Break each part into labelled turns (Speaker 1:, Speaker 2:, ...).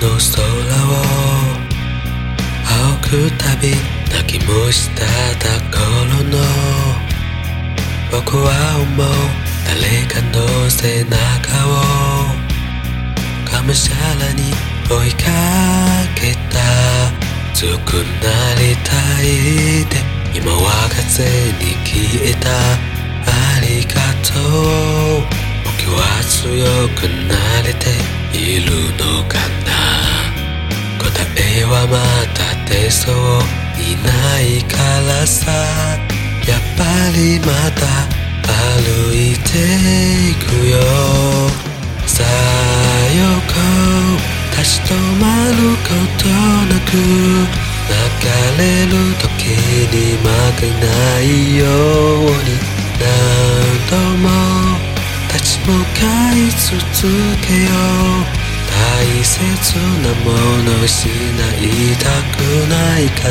Speaker 1: の空を青く旅泣きもした頃の僕は思う誰かの背中をがむしゃらに追いかけた。強くなりたいで今は風に消えた。ありがとう。僕は強くなれている。出そういないからさ。やっぱりまた歩いていくよ。さあよこ立ち止まることなく。流れる時に負けないように。何度も立ち向かい続けよう。大切なもの失いたくないから。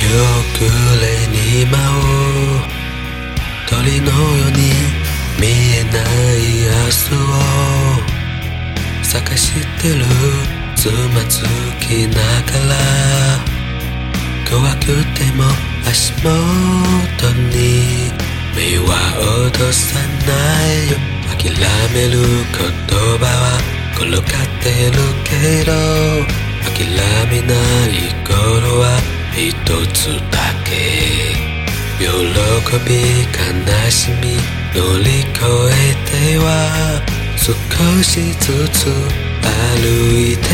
Speaker 1: 夕暮れに舞う鳥のように見えない明日を探してる。つまずきながら怖くても足元に目は落とさないよ。諦める言葉は転がってるけど諦めない頃は一つだけ。喜び悲しみ乗り越えては少しずつ歩いて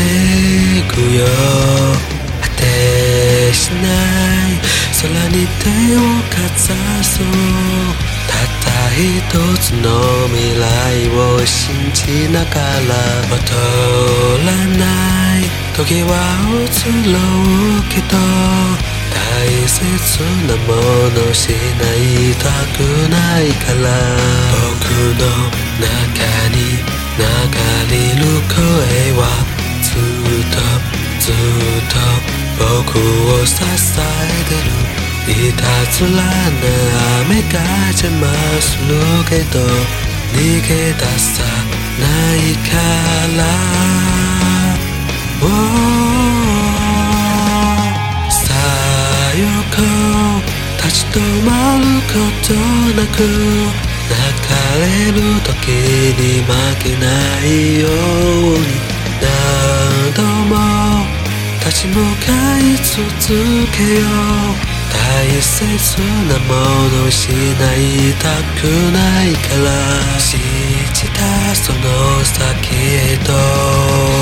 Speaker 1: くよ。果てしない。空に手をかざそう。たった一つの未来を信じながら戻らない。時は移ろうけど。大切なもの失いたくないから。僕の中に流れる声はずっとずっと。僕を支えてる。いたずらな雨が邪魔するけど逃げ出さないから、さあよこ立ち止まることなく。流れる時に負けないよう。に何度も立ち向かい続けよう。大切なもの失いたくないから。信じたその先へと。